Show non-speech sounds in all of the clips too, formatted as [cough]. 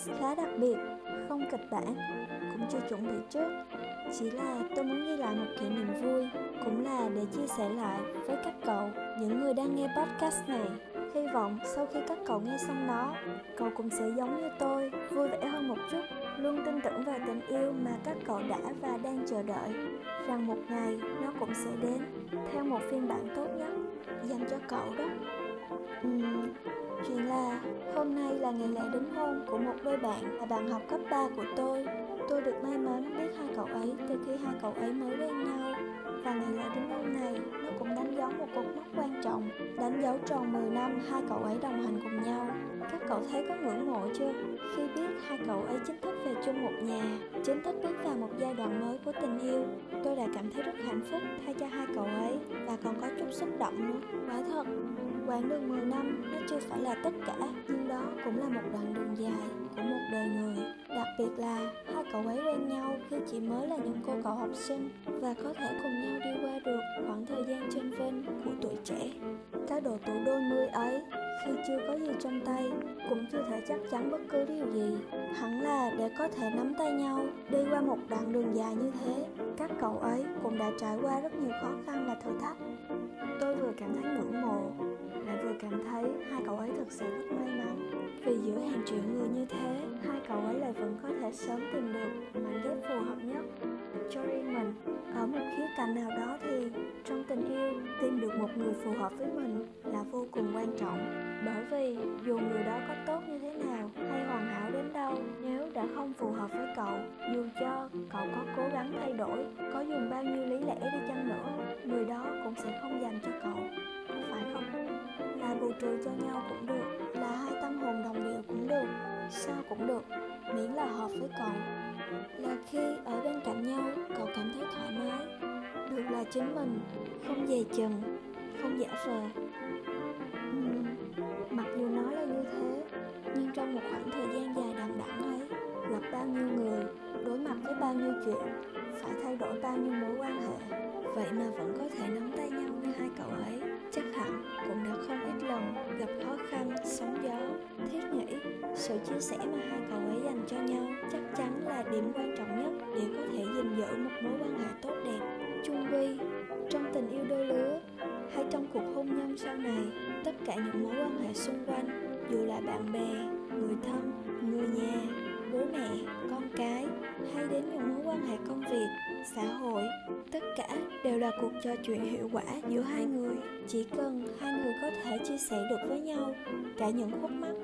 podcast khá đặc biệt, không kịch bản, cũng chưa chuẩn bị trước. Chỉ là tôi muốn ghi lại một kỷ niệm vui, cũng là để chia sẻ lại với các cậu, những người đang nghe podcast này. Hy vọng sau khi các cậu nghe xong nó, cậu cũng sẽ giống như tôi, vui vẻ hơn một chút, luôn tin tưởng vào tình yêu mà các cậu đã và đang chờ đợi, rằng một ngày nó cũng sẽ đến theo một phiên bản tốt nhất dành cho cậu đó. Ừ, uhm, chuyện là hôm nay là ngày lễ đính hôn của một đôi bạn là bạn học cấp 3 của tôi. Tôi được may mắn biết hai cậu ấy từ khi hai cậu ấy mới quen nhau. Và ngày lễ đính hôn này nó cũng đánh dấu một cột mốc quan trọng, đánh dấu tròn 10 năm hai cậu ấy đồng hành cùng nhau. Các cậu thấy có ngưỡng mộ chưa? Khi biết hai cậu ấy chính thức về chung một nhà, chính thức bước vào một giai đoạn mới của tình yêu, tôi đã cảm thấy rất hạnh phúc thay cho hai cậu ấy và còn có không xúc động nữa. Quả thật, quãng đường 10 năm nó chưa phải là tất cả, nhưng đó cũng là một đoạn đường dài của một đời người. Đặc biệt là hai cậu ấy quen nhau khi chỉ mới là những cô cậu học sinh và có thể cùng nhau đi qua được khoảng thời gian trên vinh của tuổi trẻ. Cái độ tuổi đôi mươi ấy khi chưa có gì trong tay cũng chưa thể chắc chắn bất cứ điều gì hẳn là để có thể nắm tay nhau đi qua một đoạn đường dài như thế các cậu ấy cũng đã trải qua rất nhiều khó khăn và thử thách cảm thấy hai cậu ấy thực sự rất may mắn. Vì giữa hàng triệu người như thế, hai cậu ấy lại vẫn có thể sớm tìm được mảnh ghép phù hợp nhất cho riêng mình ở một khía cạnh nào đó thì trong tình yêu, tìm được một người phù hợp với mình là vô cùng quan trọng. Bởi vì dù người đó có tốt như thế nào hay hoàn hảo đến đâu, nếu đã không phù hợp với cậu, dù cho cậu có cố gắng thay đổi, có dùng bao nhiêu lý lẽ đi chăng nữa, người đó cũng sẽ không dành cho cậu trừ cho nhau cũng được là hai tâm hồn đồng điệu cũng được sao cũng được miễn là hợp với cậu. Là khi ở bên cạnh nhau cậu cảm thấy thoải mái được là chính mình không dè chừng không giả vờ. Uhm, mặc dù nói là như thế nhưng trong một khoảng thời gian dài đằng đẵng ấy gặp bao nhiêu người đối mặt với bao nhiêu chuyện phải thay đổi bao nhiêu mối quan hệ vậy mà vẫn có thể nắm tay nhau như hai cậu ấy. Sự chia sẻ mà hai cậu ấy dành cho nhau. Chắc chắn là điểm quan trọng nhất để có thể gìn giữ một mối quan hệ tốt đẹp, chung quy trong tình yêu đôi lứa hay trong cuộc hôn nhân sau này. Tất cả những mối quan hệ xung quanh, dù là bạn bè, người thân xã hội. Tất cả đều là cuộc trò chuyện hiệu quả giữa hai người. Chỉ cần hai người có thể chia sẻ được với nhau cả những khúc mắc,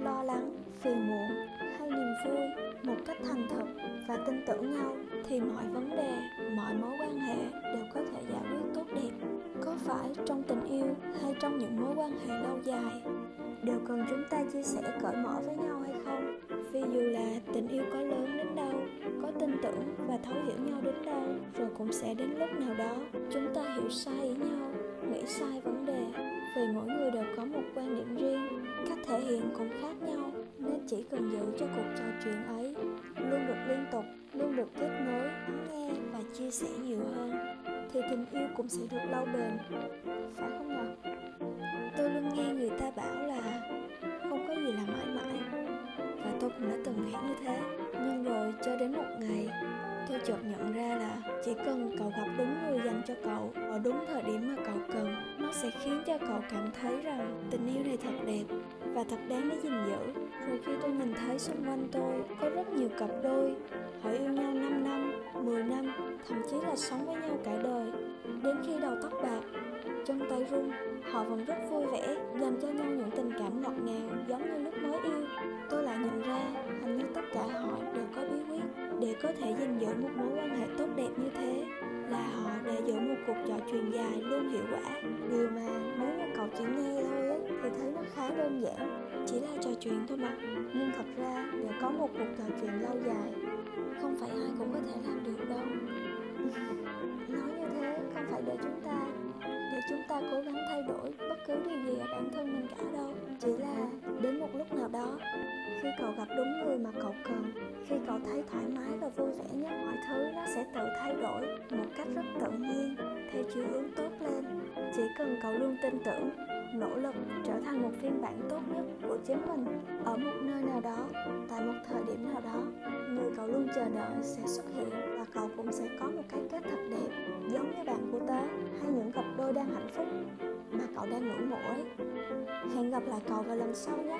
lo lắng, phiền muộn hay niềm vui một cách thành thật và tin tưởng nhau, thì mọi vấn đề, mọi mối quan hệ đều có thể giải quyết tốt đẹp. Có phải trong tình yêu hay trong những mối quan hệ lâu dài, đều cần chúng ta chia sẻ cởi mở với nhau hay không? Vì dù là tình yêu có đến đâu, rồi cũng sẽ đến lúc nào đó chúng ta hiểu sai ý nhau, nghĩ sai vấn đề. Vì mỗi người đều có một quan điểm riêng, cách thể hiện cũng khác nhau, nên chỉ cần giữ cho cuộc trò chuyện ấy luôn được liên tục, luôn được kết nối, lắng nghe và chia sẻ nhiều hơn, thì tình yêu cũng sẽ được lâu bền. Phải không nhỉ tôi luôn nghe người ta bảo là không có gì là mãi mãi, và tôi cũng đã từng nghĩ như thế. Nhưng rồi cho đến một ngày tôi chợt nhận ra là chỉ cần cậu gặp đúng người dành cho cậu ở đúng thời điểm mà cậu cần, nó sẽ khiến cho cậu cảm thấy rằng tình yêu này thật đẹp và thật đáng để gìn giữ. Rồi khi tôi nhìn thấy xung quanh tôi có rất nhiều cặp đôi, họ yêu nhau 5 năm 10 năm, thậm chí là sống với nhau cả đời. Đến khi đầu tóc bạc, chân tay run họ vẫn rất vui vẻ, dành cho nhau những tình cảm ngọt ngào giống như lúc mới yêu. Tôi lại nhận ra, hình như tất cả họ đều để có thể gìn giữ một mối quan hệ tốt đẹp như thế là họ đã giữ một cuộc trò chuyện dài luôn hiệu quả. Điều mà nếu mà cậu chỉ nghe thôi ấy, thì thấy nó khá đơn giản. Chỉ là trò chuyện thôi mà. Nhưng thật ra để có một cuộc trò chuyện lâu dài không phải ai cũng có thể làm được đâu. [laughs] Nói như thế không phải để chúng cố gắng thay đổi bất cứ điều gì ở bản thân mình cả đâu. Chỉ là đến một lúc nào đó, khi cậu gặp đúng người mà cậu cần, khi cậu thấy thoải mái và vui vẻ nhất, mọi thứ nó sẽ tự thay đổi một cách rất tự nhiên, theo chiều hướng tốt lên. Chỉ cần cậu luôn tin tưởng, nỗ lực trở thành một phiên bản tốt nhất của chính mình. Ở một nơi nào đó, tại một thời điểm nào đó, người cậu luôn chờ đợi sẽ xuất hiện và cậu cũng sẽ có một cái kết thật đẹp, giống như bạn của tớ, hay đang hạnh phúc mà cậu đang ngưỡng mộ ấy. Hẹn gặp lại cậu vào lần sau nhé.